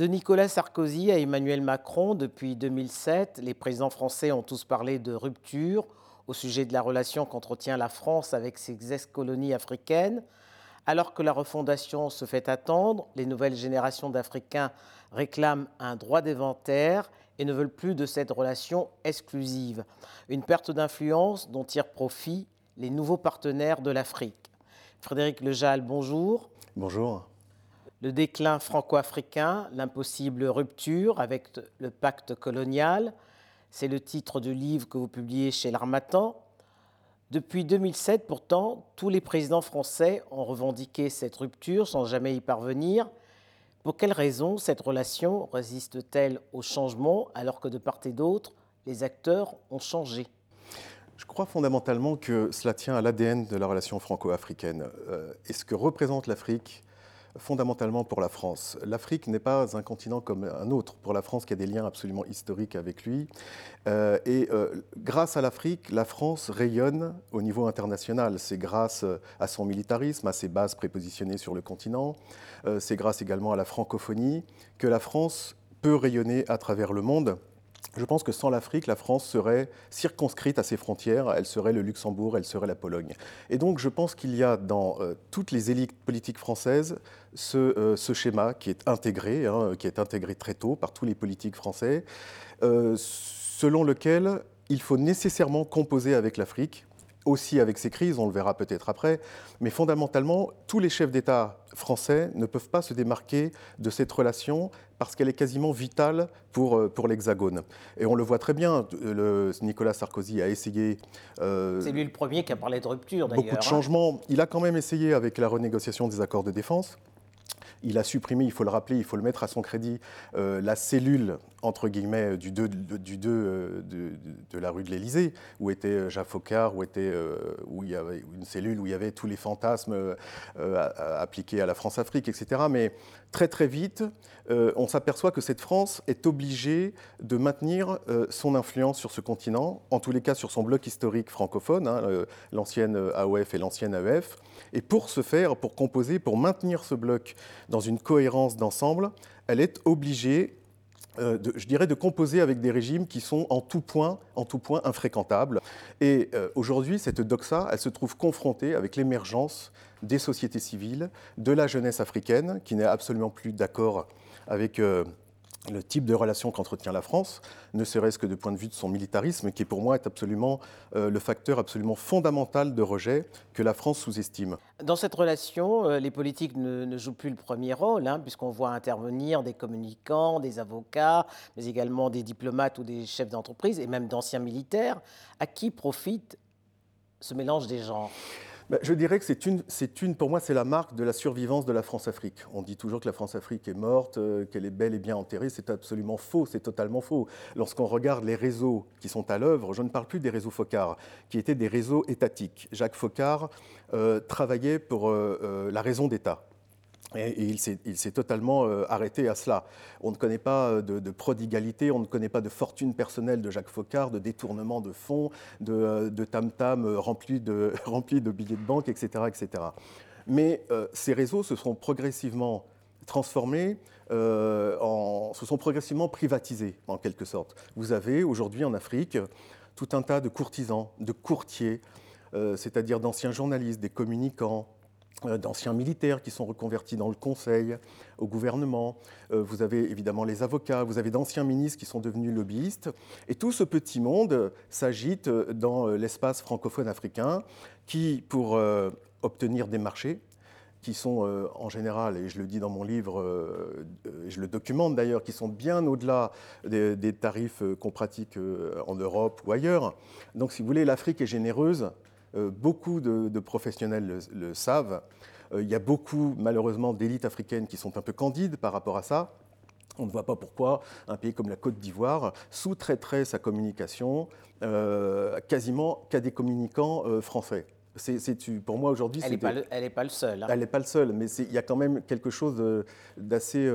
De Nicolas Sarkozy à Emmanuel Macron, depuis 2007, les présidents français ont tous parlé de rupture au sujet de la relation qu'entretient la France avec ses ex-colonies africaines. Alors que la refondation se fait attendre, les nouvelles générations d'Africains réclament un droit d'inventaire et ne veulent plus de cette relation exclusive. Une perte d'influence dont tirent profit les nouveaux partenaires de l'Afrique. Frédéric Lejal, bonjour. Bonjour. Le déclin franco-africain, l'impossible rupture avec le pacte colonial, c'est le titre du livre que vous publiez chez l'Armatan. Depuis 2007, pourtant, tous les présidents français ont revendiqué cette rupture sans jamais y parvenir. Pour quelles raisons cette relation résiste-t-elle au changement alors que de part et d'autre, les acteurs ont changé? Je crois fondamentalement que cela tient à l'ADN de la relation franco-africaine. Euh, et ce que représente l'Afrique fondamentalement pour la France. L'Afrique n'est pas un continent comme un autre. Pour la France, qui a des liens absolument historiques avec lui. Euh, et euh, grâce à l'Afrique, la France rayonne au niveau international. C'est grâce à son militarisme, à ses bases prépositionnées sur le continent. Euh, c'est grâce également à la francophonie que la France peut rayonner à travers le monde. Je pense que sans l'Afrique, la France serait circonscrite à ses frontières, elle serait le Luxembourg, elle serait la Pologne. Et donc je pense qu'il y a dans euh, toutes les élites politiques françaises ce, euh, schéma qui est intégré, hein, qui est intégré très tôt par tous les politiques français, euh, selon lequel il faut nécessairement composer avec l'Afrique aussi avec ces crises, on le verra peut-être après, mais fondamentalement, tous les chefs d'État français ne peuvent pas se démarquer de cette relation parce qu'elle est quasiment vitale pour, euh, pour l'Hexagone. Et on le voit très bien, le, Nicolas Sarkozy a essayé... Euh, C'est lui le premier qui a parlé de rupture d'ailleurs. Beaucoup de hein. changements. Il a quand même essayé avec la renégociation des accords de défense. Il a supprimé, il faut le rappeler, il faut le mettre à son crédit, euh, la cellule, entre guillemets, du 2 du euh, de, la rue de l'Élysée, où était euh, Jacques Faucard, où, était, où il y avait une cellule où il y avait tous les fantasmes appliqués à la France-Afrique, etc. Mais très très vite, on s'aperçoit que cette France est obligée de maintenir son influence sur ce continent, en tous les cas sur son bloc historique francophone, hein, l'ancienne AOF et l'ancienne AEF. Et pour ce faire, pour composer, pour maintenir ce bloc dans une cohérence d'ensemble, elle est obligée euh, je dirais, de composer avec des régimes qui sont en tout point, en tout point infréquentables. Et euh, aujourd'hui, cette doxa, elle se trouve confrontée avec l'émergence des sociétés civiles, de la jeunesse africaine, qui n'est absolument plus d'accord avec euh, le type de relation qu'entretient la France, ne serait-ce que du point de vue de son militarisme, qui pour moi est absolument euh, le facteur absolument fondamental de rejet que la France sous-estime. Dans cette relation, euh, les politiques ne, jouent plus le premier rôle, hein, puisqu'on voit intervenir des communicants, des avocats, mais également des diplomates ou des chefs d'entreprise, et même d'anciens militaires. À qui profite ce mélange des genres? Je dirais que c'est une, une, pour moi, c'est la marque de la survivance de la France-Afrique. On dit toujours que la France-Afrique est morte, euh, qu'elle est belle et bien enterrée. C'est absolument faux, c'est totalement faux. Lorsqu'on regarde les réseaux qui sont à l'œuvre, je ne parle plus des réseaux Focard, qui étaient des réseaux étatiques. Jacques Focard euh, travaillait pour euh, la raison d'État. Et, il s'est totalement euh, arrêté à cela. On ne connaît pas euh, de, prodigalité, on ne connaît pas de fortune personnelle de Jacques Faucard, de détournement de fonds, de, tam-tam euh, remplis de, de, billets de banque, etc. etc. Mais ces réseaux se sont progressivement transformés, se sont progressivement privatisés, en quelque sorte. Vous avez aujourd'hui en Afrique tout un tas de courtisans, de courtiers, c'est-à-dire d'anciens journalistes, des communicants, d'anciens militaires qui sont reconvertis dans le conseil, au gouvernement. Euh, vous avez évidemment les avocats, vous avez d'anciens ministres qui sont devenus lobbyistes. Et tout ce petit monde s'agite dans euh, l'espace francophone africain qui, pour obtenir des marchés, qui sont en général, et je le dis dans mon livre, et je le documente d'ailleurs, qui sont bien au-delà des, tarifs qu'on pratique en Europe ou ailleurs. Donc si vous voulez, l'Afrique est généreuse euh, beaucoup de, professionnels le, savent. Euh, il y a beaucoup, malheureusement, d'élites africaines qui sont un peu candides par rapport à ça. On ne voit pas pourquoi un pays comme la Côte d'Ivoire sous-traiterait sa communication euh, quasiment qu'à des communicants français. C'est, pour moi aujourd'hui, elle n'est pas, pas, le seul. Hein. Elle n'est pas le seul, mais il y a quand même quelque chose d'assez,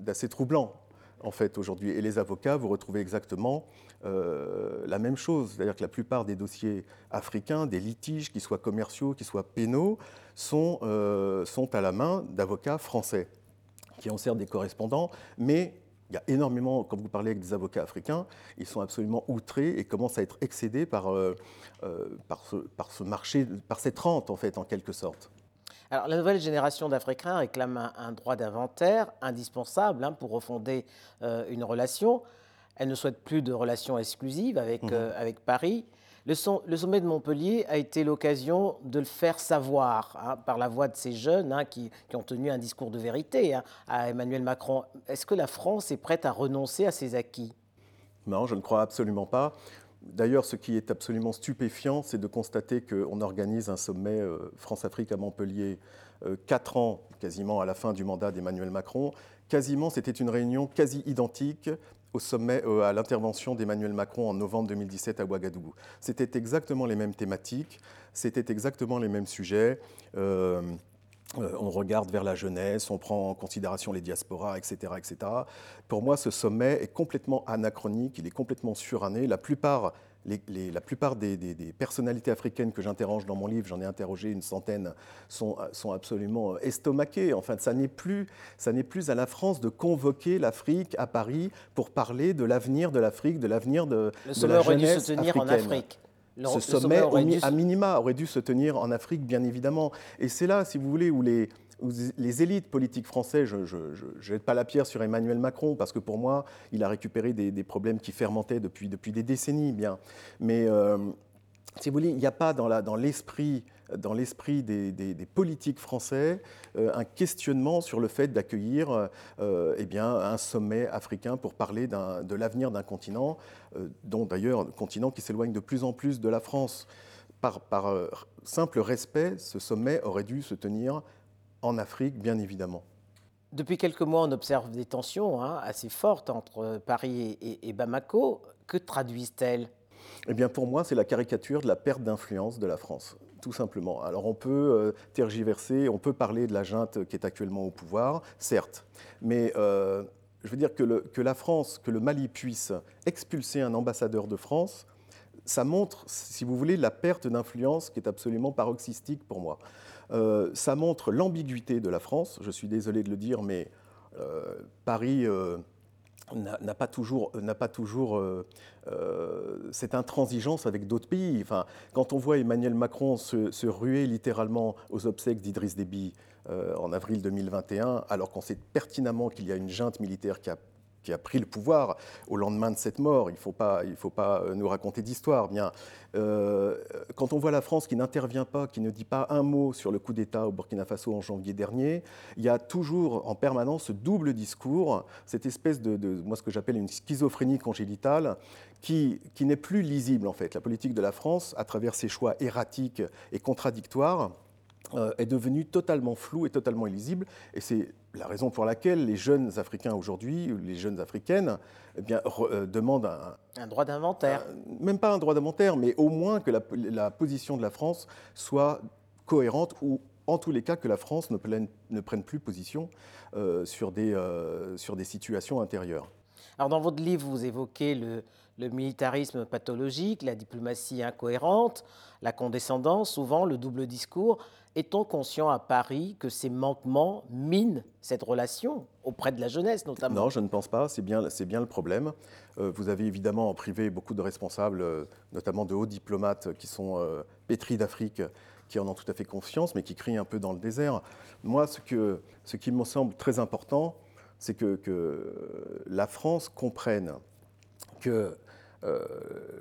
d'assez troublant en fait, aujourd'hui. Et les avocats, vous retrouvez exactement euh, la même chose. C'est-à-dire que la plupart des dossiers africains, des litiges, qu'ils soient commerciaux, qu'ils soient pénaux, sont, euh, sont à la main d'avocats français. qui ont certes des correspondants, mais il y a énormément, quand vous parlez avec des avocats africains, ils sont absolument outrés et commencent à être excédés par, euh, ce, par, ce, marché, par cette rente, en fait, en quelque sorte. Alors, la nouvelle génération d'Africains réclame un, droit d'inventaire indispensable hein, pour refonder euh, une relation. Elle ne souhaite plus de relations exclusives avec, mmh. avec Paris. Le, sommet de Montpellier a été l'occasion de le faire savoir hein, par la voix de ces jeunes hein, qui, ont tenu un discours de vérité hein, à Emmanuel Macron. Est-ce que la France est prête à renoncer à ses acquis? Non, je ne crois absolument pas. D'ailleurs, ce qui est absolument stupéfiant, c'est de constater qu'on organise un sommet euh, France-Afrique à Montpellier euh, quatre ans quasiment à la fin du mandat d'Emmanuel Macron. Quasiment, c'était une réunion quasi identique au sommet, euh, à l'intervention d'Emmanuel Macron en novembre 2017 à Ouagadougou. C'était exactement les mêmes thématiques, c'était exactement les mêmes sujets. On regarde vers la jeunesse, on prend en considération les diasporas, etc., etc. Pour moi, ce sommet est complètement anachronique, il est complètement suranné. La plupart la plupart des, personnalités africaines que j'interroge dans mon livre, j'en ai interrogé une centaine, sont, absolument estomaquées. Enfin, ça n'est plus, ça n'est plus à la France de convoquer l'Afrique à Paris pour parler de l'avenir de l'Afrique, de l'avenir de, le sommet aurait dû se tenir en Afrique. Ce sommet, à minima, aurait dû se tenir en Afrique, bien évidemment. Et c'est là, si vous voulez, où les, les élites politiques françaises, je ne jette pas la pierre sur Emmanuel Macron, parce que pour moi, il a récupéré des, problèmes qui fermentaient depuis, depuis des décennies, bien. Mais euh, si vous voulez, il n'y a pas dans l'esprit dans l'esprit des, politiques français euh, un questionnement sur le fait d'accueillir euh, eh bien, un sommet africain pour parler de l'avenir d'un continent, dont d'ailleurs un continent qui s'éloigne de plus en plus de la France. Par, par simple respect, ce sommet aurait dû se tenir en Afrique, bien évidemment. Depuis quelques mois, on observe des tensions hein, assez fortes entre Paris et, Bamako. Que traduisent-elles? Eh bien, pour moi, c'est la caricature de la perte d'influence de la France, tout simplement. Alors, on peut euh, tergiverser, on peut parler de la junte qui est actuellement au pouvoir, certes, mais euh, je veux dire que, la France, que le Mali puisse expulser un ambassadeur de France, ça montre, si vous voulez, la perte d'influence qui est absolument paroxystique pour moi. Euh, ça montre l'ambiguïté de la France. Je suis désolé de le dire, mais Paris n'a pas toujours, pas toujours cette intransigeance avec d'autres pays. Enfin, quand on voit Emmanuel Macron se, se ruer littéralement aux obsèques d'Idriss Déby en avril 2021, alors qu'on sait pertinemment qu'il y a une junte militaire qui a qui a pris le pouvoir au lendemain de cette mort. Il ne faut pas, faut pas euh, nous raconter d'histoire. Bien, euh, quand on voit la France qui n'intervient pas, qui ne dit pas un mot sur le coup d'État au Burkina Faso en janvier dernier, il y a toujours en permanence ce double discours, cette espèce de, de moi ce que j'appelle une schizophrénie congénitale, qui, qui n'est plus lisible en fait. La politique de la France, à travers ses choix erratiques et contradictoires, est devenue totalement floue et totalement illisible. Et c'est la raison pour laquelle les jeunes Africains aujourd'hui, les jeunes Africaines, eh bien, euh, demandent un, un droit d'inventaire. Même pas un droit d'inventaire, mais au moins que la, position de la France soit cohérente ou en tous les cas que la France ne, ne prenne plus position euh, sur, des, sur des situations intérieures. Alors dans votre livre, vous évoquez le, le militarisme pathologique, la diplomatie incohérente, la condescendance, souvent le double discours. Est-on conscient à Paris que ces manquements minent cette relation auprès de la jeunesse notamment? Non, je ne pense pas. C'est bien, bien le problème. Euh, vous avez évidemment en privé beaucoup de responsables, euh, notamment de hauts diplomates qui sont euh, pétris d'Afrique, qui en ont tout à fait conscience, mais qui crient un peu dans le désert. Moi, ce, que, ce qui me semble très important, c'est que, la France comprenne que euh,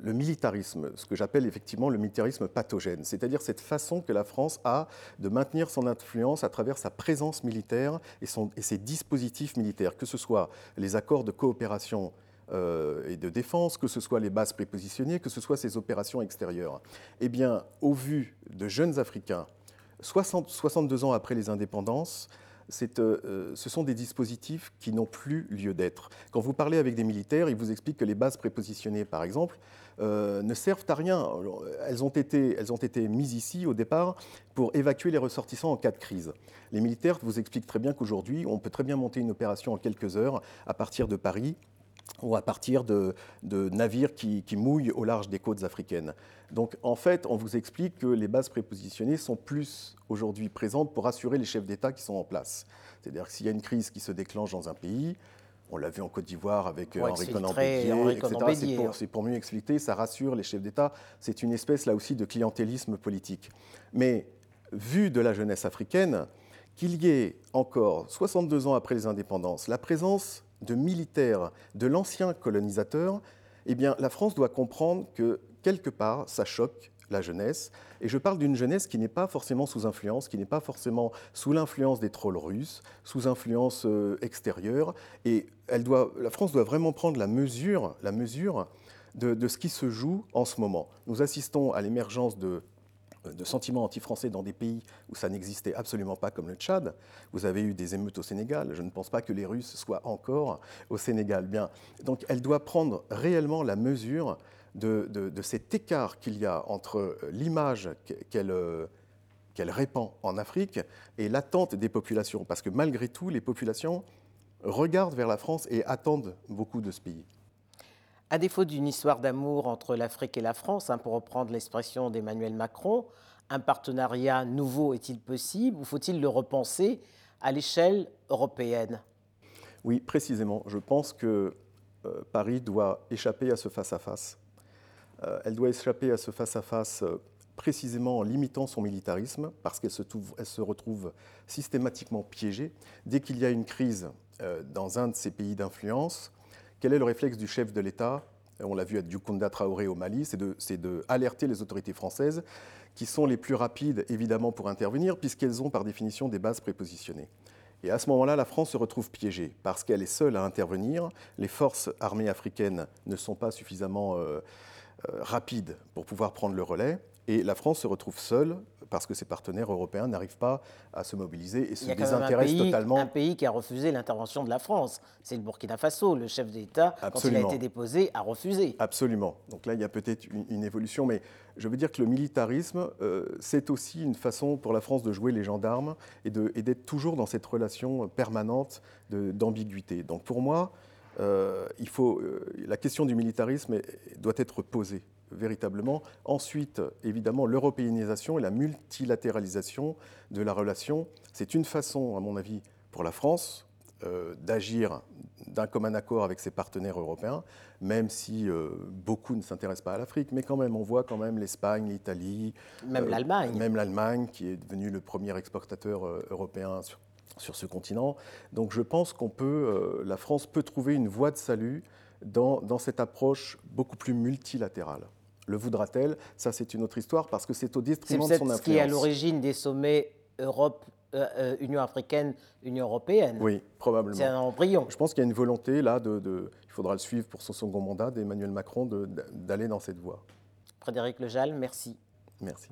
le militarisme, ce que j'appelle effectivement le militarisme pathogène, c'est-à-dire cette façon que la France a de maintenir son influence à travers sa présence militaire et, ses dispositifs militaires, que ce soit les accords de coopération euh, et de défense, que ce soit les bases prépositionnées, que ce soit ses opérations extérieures. Eh bien, au vu de jeunes Africains, 60, 62 ans après les indépendances, euh, euh, ce sont des dispositifs qui n'ont plus lieu d'être. Quand vous parlez avec des militaires, ils vous expliquent que les bases prépositionnées, par exemple, euh, ne servent à rien. Elles ont, été, elles ont été mises ici au départ pour évacuer les ressortissants en cas de crise. Les militaires vous expliquent très bien qu'aujourd'hui, on peut très bien monter une opération en quelques heures à partir de Paris ou à partir de, navires qui, mouillent au large des côtes africaines. Donc en fait, on vous explique que les bases prépositionnées sont plus aujourd'hui présentes pour assurer les chefs d'État qui sont en place. C'est-à-dire que s'il y a une crise qui se déclenche dans un pays, on l'a vu en Côte d'Ivoire avec euh, Henri Conan etc. C'est pour, mieux expliquer, ça rassure les chefs d'État. C'est une espèce là aussi de clientélisme politique. Mais vu de la jeunesse africaine, qu'il y ait encore 62 ans après les indépendances, la présence de militaires de l'ancien colonisateur, eh bien, la France doit comprendre que quelque part, ça choque la jeunesse. Et je parle d'une jeunesse qui n'est pas forcément sous influence, qui n'est pas forcément sous l'influence des trolls russes, sous influence euh, extérieure. Et elle doit, la France doit vraiment prendre la mesure, la mesure de, de ce qui se joue en ce moment. Nous assistons à l'émergence de de sentiments anti-français dans des pays où ça n'existait absolument pas, comme le Tchad. Vous avez eu des émeutes au Sénégal. Je ne pense pas que les Russes soient encore au Sénégal. Bien, donc elle doit prendre réellement la mesure de, cet écart qu'il y a entre l'image qu'elle qu'elle répand en Afrique et l'attente des populations. Parce que malgré tout, les populations regardent vers la France et attendent beaucoup de ce pays. À défaut d'une histoire d'amour entre l'Afrique et la France, hein, pour reprendre l'expression d'Emmanuel Macron, un partenariat nouveau est-il possible ou faut-il le repenser à l'échelle européenne? Oui, précisément. Je pense que euh, Paris doit échapper à ce face-à-face. Euh, elle doit échapper à ce face-à-face euh, précisément en limitant son militarisme, parce qu'elle se, se, retrouve systématiquement piégée. Dès qu'il y a une crise dans un de ses pays d'influence, quel est le réflexe du chef de l'État On l'a vu à Dukunda Traoré au Mali, c'est de, alerter les autorités françaises, qui sont les plus rapides évidemment pour intervenir, puisqu'elles ont par définition des bases prépositionnées. Et à ce moment-là, la France se retrouve piégée parce qu'elle est seule à intervenir. Les forces armées africaines ne sont pas suffisamment euh, euh, rapides pour pouvoir prendre le relais. Et la France se retrouve seule parce que ses partenaires européens n'arrivent pas à se mobiliser et se désintéressent totalement. Un pays qui a refusé l'intervention de la France, c'est le Burkina Faso. Le chef d'État, quand il a été déposé, a refusé. Absolument. Donc là, il y a peut-être une, évolution, mais je veux dire que le militarisme, euh, c'est aussi une façon pour la France de jouer les gendarmes et d'être toujours dans cette relation permanente d'ambiguïté. Donc pour moi, euh, il faut, euh, la question du militarisme doit être posée véritablement. Ensuite, évidemment, l'européanisation et la multilatéralisation de la relation, c'est une façon, à mon avis, pour la France euh, d'agir d'un commun accord avec ses partenaires européens, même si euh, beaucoup ne s'intéressent pas à l'Afrique, mais quand même, on voit quand même l'Espagne, l'Italie, même euh, l'Allemagne, même l'Allemagne, qui est devenue le premier exportateur européen sur, sur, ce continent. Donc, je pense qu'on peut, la France peut trouver une voie de salut dans, dans cette approche beaucoup plus multilatérale. Le voudra-t-elle? Ça, c'est une autre histoire parce que c'est au détriment de son influence. C'est ce qui est à l'origine des sommets Europe, euh, euh, Union africaine, Union européenne. Oui, probablement. C'est un embryon. Je pense qu'il y a une volonté là, de, il faudra le suivre pour son second mandat d'Emmanuel Macron d'aller dans cette voie. Frédéric Lejal, merci. Merci.